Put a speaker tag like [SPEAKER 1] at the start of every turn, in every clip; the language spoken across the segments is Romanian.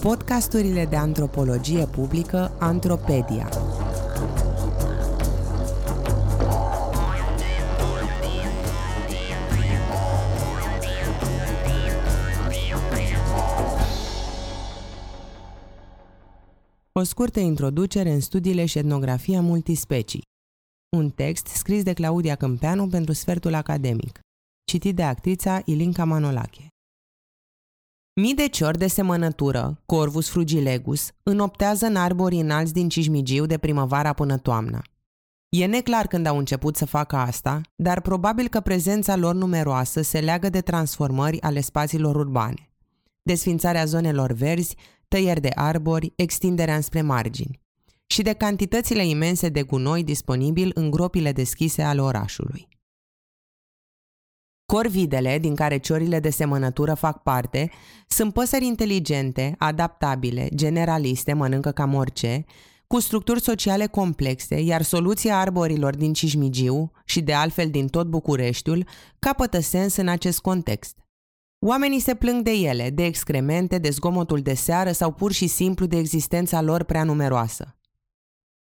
[SPEAKER 1] Podcasturile de antropologie publică Antropedia. O scurtă introducere în studiile și etnografia multispecii. Un text scris de Claudia Câmpeanu pentru Sfertul Academic. Citit de actrița Ilinca Manolache. Mii de ciori de semănătură, Corvus frugilegus, înoptează în arborii înalți din Cismigiu de primăvara până toamna. E neclar când au început să facă asta, dar probabil că prezența lor numeroasă se leagă de transformări ale spațiilor urbane. Desfințarea zonelor verzi, tăieri de arbori, extinderea înspre margini și de cantitățile imense de gunoi disponibil în gropile deschise ale orașului. Corvidele, din care ciorile de semănătură fac parte, sunt păsări inteligente, adaptabile, generaliste, mănâncă cam orice, cu structuri sociale complexe, iar soluția arborilor din Cismigiu și de altfel din tot Bucureștiul capătă sens în acest context. Oamenii se plâng de ele, de excremente, de zgomotul de seară sau pur și simplu de existența lor prea numeroasă.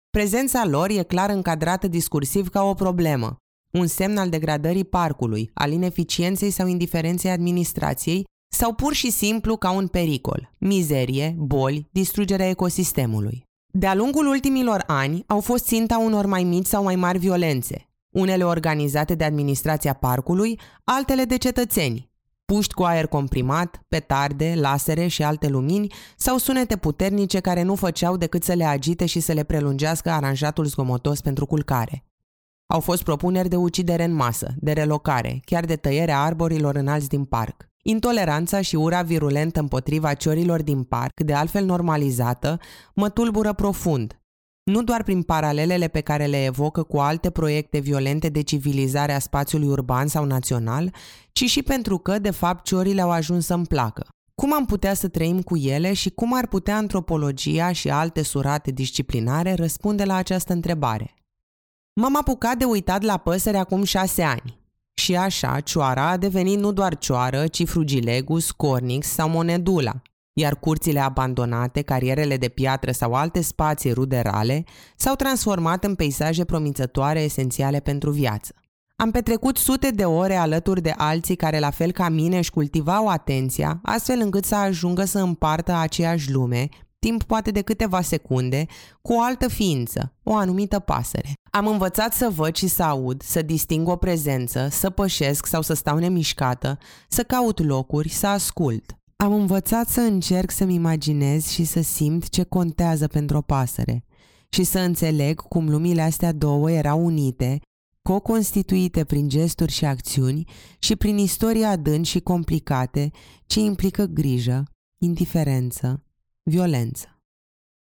[SPEAKER 1] Prezența lor e clar încadrată discursiv ca o problemă, un semn al degradării parcului, al ineficienței sau indiferenței administrației sau pur și simplu ca un pericol, mizerie, boli, distrugerea ecosistemului. De-a lungul ultimilor ani au fost ținta unor mai mici sau mai mari violențe, unele organizate de administrația parcului, altele de cetățeni, puști cu aer comprimat, petarde, lasere și alte lumini sau sunete puternice care nu făceau decât să le agite și să le prelungească aranjatul zgomotos pentru culcare. Au fost propuneri de ucidere în masă, de relocare, chiar de tăierea arborilor înalți din parc. Intoleranța și ura virulentă împotriva ciorilor din parc, de altfel normalizată, mă tulbură profund. Nu doar prin paralelele pe care le evocă cu alte proiecte violente de civilizare a spațiului urban sau național, ci și pentru că, de fapt, ciorile au ajuns să-mi placă. Cum am putea să trăim cu ele și cum ar putea antropologia și alte surate disciplinare răspunde la această întrebare? M-am apucat de uitat la păsări acum șase ani. Și așa, cioara a devenit nu doar cioară, ci frugilegus, cornix sau monedula, iar curțile abandonate, carierele de piatră sau alte spații ruderale s-au transformat în peisaje promițătoare esențiale pentru viață. Am petrecut sute de ore alături de alții care, la fel ca mine, își cultivau atenția, astfel încât să ajungă să împartă aceeași lume, timp poate de câteva secunde, cu o altă ființă, o anumită pasăre. Am învățat să văd și să aud, să disting o prezență, să pășesc sau să stau nemișcată, să caut locuri, să ascult. Am învățat să încerc să-mi imaginez și să simt ce contează pentru o pasăre și să înțeleg cum lumile astea două erau unite, co-constituite prin gesturi și acțiuni și prin istorie adânci și complicate ce implică grijă, indiferență, violență.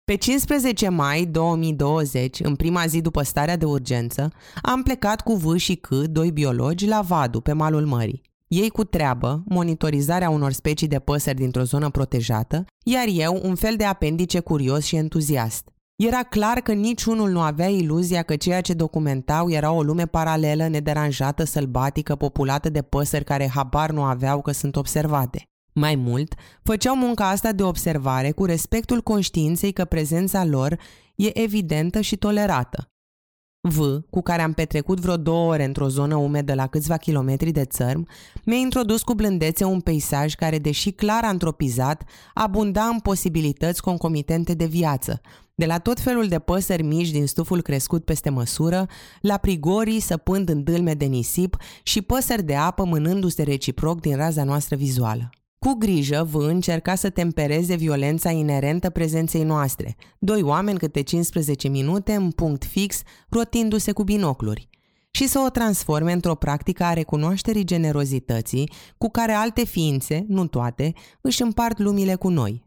[SPEAKER 1] Pe 15 mai 2020, în prima zi după starea de urgență, am plecat cu V și C, doi biologi, la Vadu, pe malul mării. Ei cu treabă, monitorizarea unor specii de păsări dintr-o zonă protejată, iar eu un fel de apendice curios și entuziast. Era clar că niciunul nu avea iluzia că ceea ce documentau era o lume paralelă, nederanjată, sălbatică, populată de păsări care habar nu aveau că sunt observate. Mai mult, făceau munca asta de observare cu respectul conștiinței că prezența lor e evidentă și tolerată. V, cu care am petrecut vreo două ore într-o zonă umedă la câțiva kilometri de țărm, mi-a introdus cu blândețe un peisaj care, deși clar antropizat, abunda în posibilități concomitente de viață, de la tot felul de păsări mici din stuful crescut peste măsură, la prigorii săpând în dâlme de nisip și păsări de apă mânându-se reciproc din raza noastră vizuală. Cu grijă, vă încerca să tempereze violența inerentă prezenței noastre, doi oameni câte 15 minute în punct fix, rotindu-se cu binocluri, și să o transforme într-o practică a recunoașterii generozității cu care alte ființe, nu toate, își împart lumile cu noi.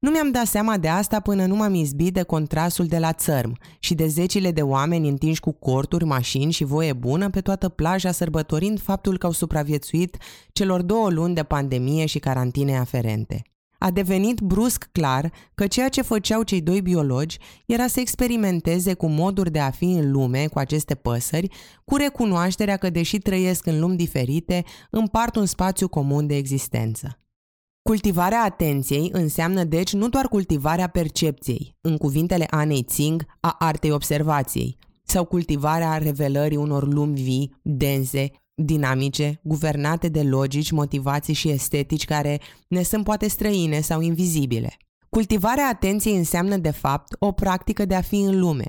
[SPEAKER 1] Nu mi-am dat seama de asta până nu m-am izbit de contrastul de la țărm și de zecile de oameni întinși cu corturi, mașini și voie bună pe toată plaja sărbătorind faptul că au supraviețuit celor două luni de pandemie și carantine aferente. A devenit brusc clar că ceea ce făceau cei doi biologi era să experimenteze cu moduri de a fi în lume cu aceste păsări, cu recunoașterea că, deși trăiesc în lumi diferite, împart un spațiu comun de existență. Cultivarea atenției înseamnă deci nu doar cultivarea percepției, în cuvintele Anei Tsing, a artei observației, sau cultivarea revelării unor lumi vii, dense, dinamice, guvernate de logici, motivații și estetici care ne sunt poate străine sau invizibile. Cultivarea atenției înseamnă, de fapt, o practică de a fi în lume,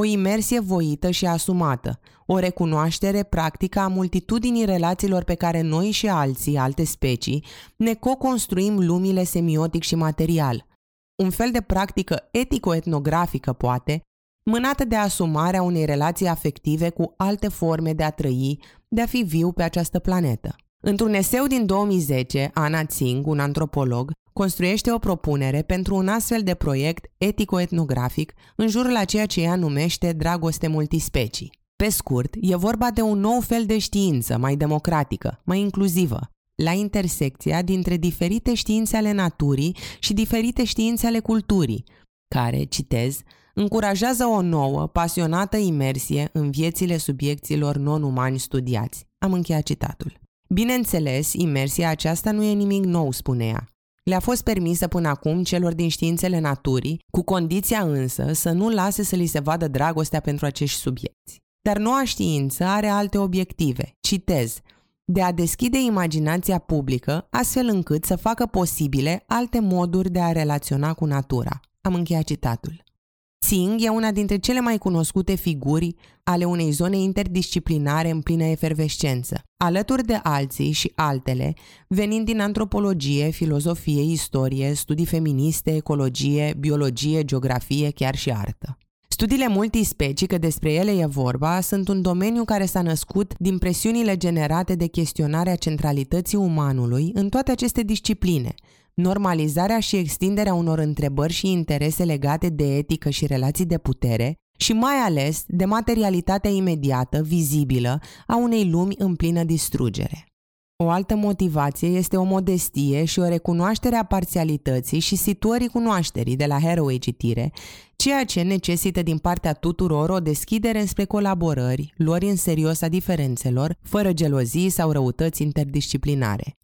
[SPEAKER 1] o imersie voită și asumată, o recunoaștere practică a multitudinii relațiilor pe care noi și alții, alte specii, ne co-construim lumile semiotic și material. Un fel de practică etico-etnografică, poate, mânată de asumarea unei relații afective cu alte forme de a trăi, de a fi viu pe această planetă. Într-un eseu din 2010, Ana Tsing, un antropolog, construiește o propunere pentru un astfel de proiect etico-etnografic în jurul a ceea ce ea numește dragoste multispecii. Pe scurt, e vorba de un nou fel de știință, mai democratică, mai inclusivă, la intersecția dintre diferite științe ale naturii și diferite științe ale culturii, care, citez, încurajează o nouă, pasionată imersie în viețile subiecților non-umani studiați. Am încheiat citatul. Bineînțeles, imersia aceasta nu e nimic nou, spune ea. Le-a fost permisă până acum celor din științele naturii, cu condiția însă să nu lase să li se vadă dragostea pentru acești subiecti. Dar noua știință are alte obiective. Citez de a deschide imaginația publică astfel încât să facă posibile alte moduri de a relaționa cu natura. Am încheiat citatul. Tsing e una dintre cele mai cunoscute figuri ale unei zone interdisciplinare în plină efervescență, alături de alții și altele, venind din antropologie, filozofie, istorie, studii feministe, ecologie, biologie, geografie, chiar și artă. Studiile multispecii, că despre ele e vorba, sunt un domeniu care s-a născut din presiunile generate de chestionarea centralității umanului în toate aceste discipline, normalizarea și extinderea unor întrebări și interese legate de etică și relații de putere și mai ales de materialitatea imediată, vizibilă, a unei lumi în plină distrugere. O altă motivație este o modestie și o recunoaștere a parțialității și situării cunoașterii de la Haraway citire, ceea ce necesită din partea tuturor o deschidere spre colaborări, luări în serios a diferențelor, fără gelozii sau răutăți interdisciplinare.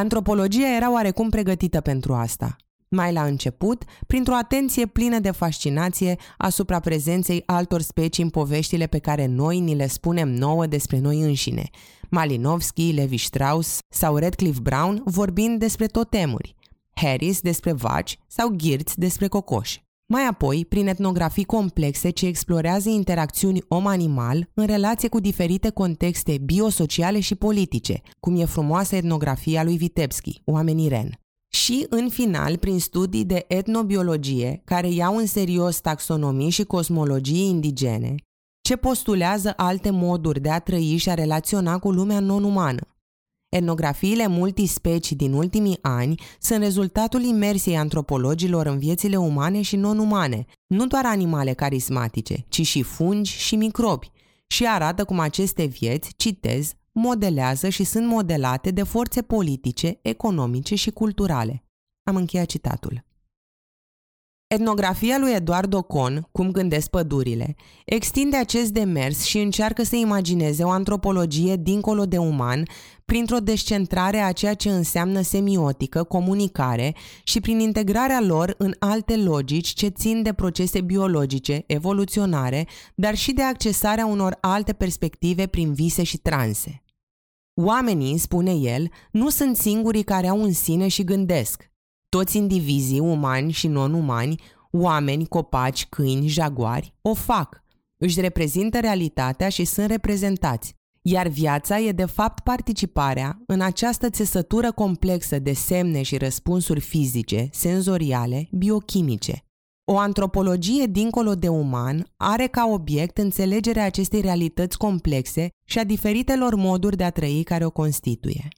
[SPEAKER 1] Antropologia era oarecum pregătită pentru asta. Mai la început, printr-o atenție plină de fascinație asupra prezenței altor specii în poveștile pe care noi ni le spunem nouă despre noi înșine, Malinowski, Levi Strauss sau Redcliffe Brown vorbind despre totemuri, Harris despre vaci sau Girtz despre cocoși. Mai apoi, prin etnografii complexe ce explorează interacțiuni om-animal în relație cu diferite contexte biosociale și politice, cum e frumoasa etnografia lui Vitebski, Oamenii Ren. Și, în final, prin studii de etnobiologie, care iau în serios taxonomii și cosmologii indigene, ce postulează alte moduri de a trăi și a relaționa cu lumea non-umană. Etnografiile multispecii din ultimii ani sunt rezultatul imersiei antropologilor în viețile umane și non-umane, nu doar animale carismatice, ci și fungi și microbi, și arată cum aceste vieți, citez, modelează și sunt modelate de forțe politice, economice și culturale. Am încheiat citatul. Etnografia lui Eduardo Ocon, Cum gândesc pădurile, extinde acest demers și încearcă să imagineze o antropologie dincolo de uman, printr-o descentrare a ceea ce înseamnă semiotică, comunicare și prin integrarea lor în alte logici ce țin de procese biologice, evoluționare, dar și de accesarea unor alte perspective prin vise și transe. Oamenii, spune el, nu sunt singurii care au un sine și gândesc. Toți indivizii, umani și non-umani, oameni, copaci, câini, jaguari, o fac. Își reprezintă realitatea și sunt reprezentați. Iar viața e de fapt participarea în această țesătură complexă de semne și răspunsuri fizice, senzoriale, biochimice. O antropologie dincolo de uman are ca obiect înțelegerea acestei realități complexe și a diferitelor moduri de a trăi care o constituie.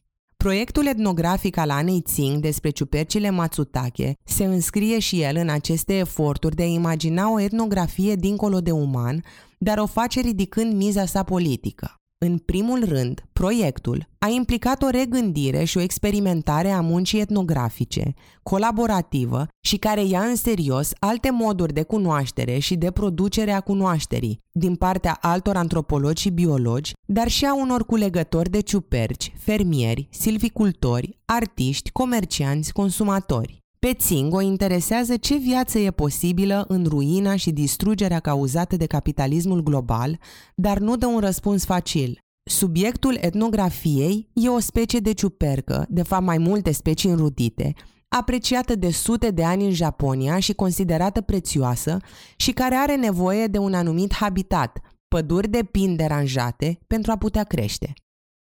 [SPEAKER 1] Proiectul etnografic al Anei Tsing despre ciupercile Matsutake se înscrie și el în aceste eforturi de a imagina o etnografie dincolo de uman, dar o face ridicând miza sa politică. În primul rând, proiectul a implicat o regândire și o experimentare a muncii etnografice, colaborativă și care ia în serios alte moduri de cunoaștere și de producere a cunoașterii, din partea altor antropologi și biologi, dar și a unor culegători de ciuperci, fermieri, silvicultori, artiști, comercianți, consumatori. Pe Tsing o interesează ce viață e posibilă în ruina și distrugerea cauzată de capitalismul global, dar nu dă un răspuns facil. Subiectul etnografiei e o specie de ciupercă, de fapt mai multe specii înrudite, apreciată de sute de ani în Japonia și considerată prețioasă și care are nevoie de un anumit habitat, păduri de pin deranjate, pentru a putea crește.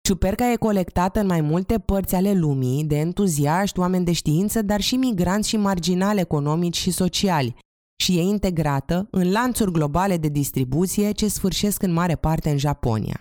[SPEAKER 1] Ciuperca e colectată în mai multe părți ale lumii de entuziaști, oameni de știință, dar și migranți și marginali economici și sociali și e integrată în lanțuri globale de distribuție ce sfârșesc în mare parte în Japonia.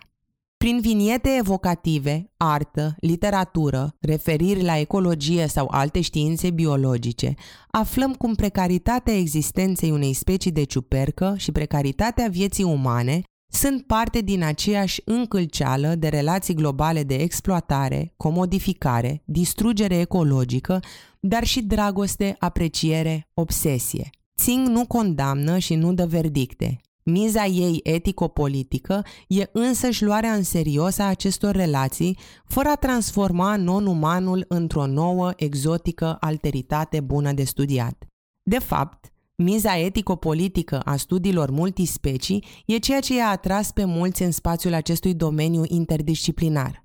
[SPEAKER 1] Prin viniete evocative, artă, literatură, referiri la ecologie sau alte științe biologice, aflăm cum precaritatea existenței unei specii de ciupercă și precaritatea vieții umane sunt parte din aceeași încălceală de relații globale de exploatare, comodificare, distrugere ecologică, dar și dragoste, apreciere, obsesie. Tsing nu condamnă și nu dă verdicte. Miza ei etico-politică e însăși luarea în serios a acestor relații, fără a transforma non-umanul într-o nouă, exotică alteritate bună de studiat. De fapt, Miza etico-politică a studiilor multispecii e ceea ce i-a atras pe mulți în spațiul acestui domeniu interdisciplinar.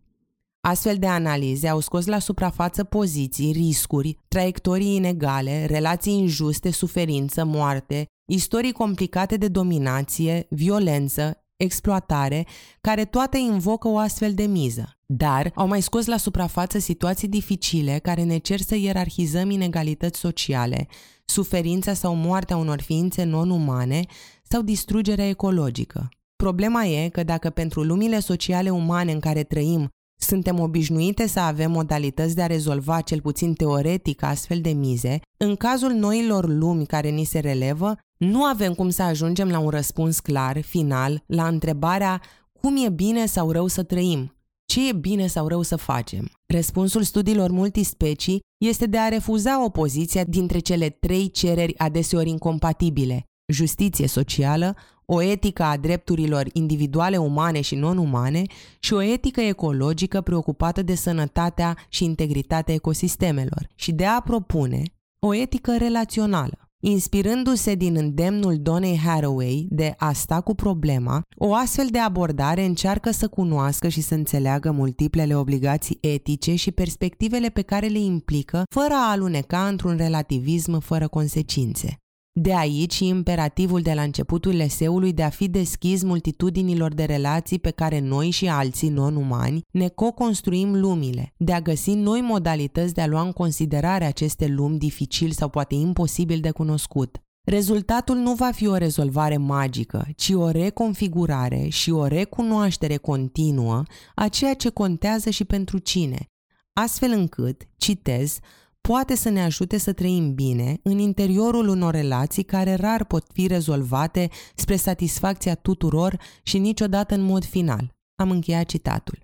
[SPEAKER 1] Astfel de analize au scos la suprafață poziții, riscuri, traiectorii inegale, relații injuste, suferință, moarte, istorii complicate de dominație, violență, exploatare, care toate invocă o astfel de miză. Dar au mai scos la suprafață situații dificile care ne cer să ierarhizăm inegalități sociale, suferința sau moartea unor ființe non-umane sau distrugerea ecologică. Problema e că dacă pentru lumile sociale umane în care trăim suntem obișnuite să avem modalități de a rezolva cel puțin teoretic astfel de mize, în cazul noilor lumi care ni se relevă, nu avem cum să ajungem la un răspuns clar, final, la întrebarea cum e bine sau rău să trăim, ce e bine sau rău să facem? Răspunsul studiilor multispecii este de a refuza opoziția dintre cele trei cereri adeseori incompatibile, justiție socială, o etică a drepturilor individuale umane și non-umane și o etică ecologică preocupată de sănătatea și integritatea ecosistemelor și de a propune o etică relațională. Inspirându-se din îndemnul Donei Haraway de a sta cu problema, o astfel de abordare încearcă să cunoască și să înțeleagă multiplele obligații etice și perspectivele pe care le implică, fără a aluneca într-un relativism fără consecințe. De aici imperativul de la începutul eseului de a fi deschis multitudinilor de relații pe care noi și alții non-umani ne co-construim lumile, de a găsi noi modalități de a lua în considerare aceste lumi dificil sau poate imposibil de cunoscut. Rezultatul nu va fi o rezolvare magică, ci o reconfigurare și o recunoaștere continuă a ceea ce contează și pentru cine, astfel încât, citez, poate să ne ajute să trăim bine în interiorul unor relații care rar pot fi rezolvate spre satisfacția tuturor și niciodată în mod final. Am încheiat citatul.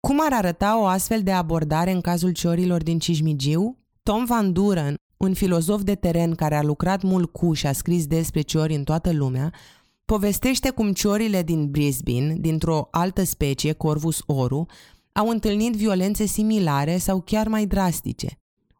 [SPEAKER 1] Cum ar arăta o astfel de abordare în cazul ciorilor din Cismigiu? Tom Van Duren, un filozof de teren care a lucrat mult cu și a scris despre ciori în toată lumea, povestește cum ciorile din Brisbane, dintr-o altă specie, Corvus oru, au întâlnit violențe similare sau chiar mai drastice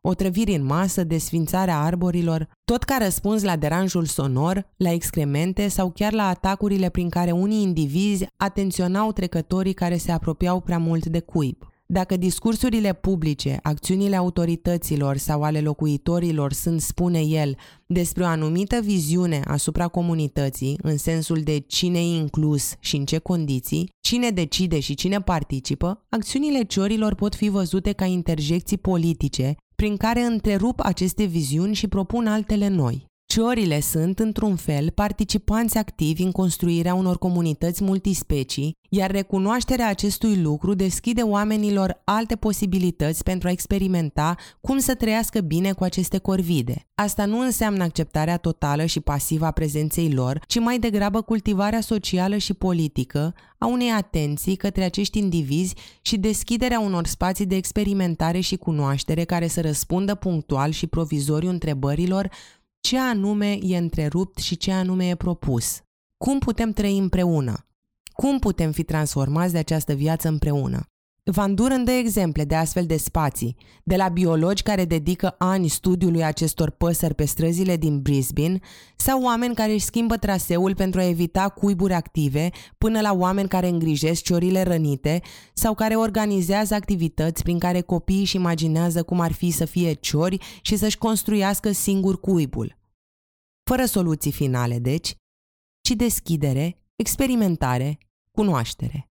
[SPEAKER 1] otrăviri în masă, desfințarea arborilor, tot ca răspuns la deranjul sonor, la excremente sau chiar la atacurile prin care unii indivizi atenționau trecătorii care se apropiau prea mult de cuib. Dacă discursurile publice, acțiunile autorităților sau ale locuitorilor sunt, spune el, despre o anumită viziune asupra comunității, în sensul de cine e inclus și în ce condiții, cine decide și cine participă, acțiunile ciorilor pot fi văzute ca interjecții politice prin care întrerup aceste viziuni și propun altele noi. Ciorile sunt, într-un fel, participanți activi în construirea unor comunități multispecii, iar recunoașterea acestui lucru deschide oamenilor alte posibilități pentru a experimenta cum să trăiască bine cu aceste corvide. Asta nu înseamnă acceptarea totală și pasivă a prezenței lor, ci mai degrabă cultivarea socială și politică a unei atenții către acești indivizi și deschiderea unor spații de experimentare și cunoaștere care să răspundă punctual și provizoriu întrebărilor ce anume e întrerupt și ce anume e propus. Cum putem trăi împreună? Cum putem fi transformați de această viață împreună? Van Duren dă exemple de astfel de spații, de la biologi care dedică ani studiului acestor păsări pe străzile din Brisbane, sau oameni care își schimbă traseul pentru a evita cuiburi active, până la oameni care îngrijesc ciorile rănite sau care organizează activități prin care copiii își imaginează cum ar fi să fie ciori și să-și construiască singur cuibul. Fără soluții finale, deci, ci deschidere, experimentare, cunoaștere.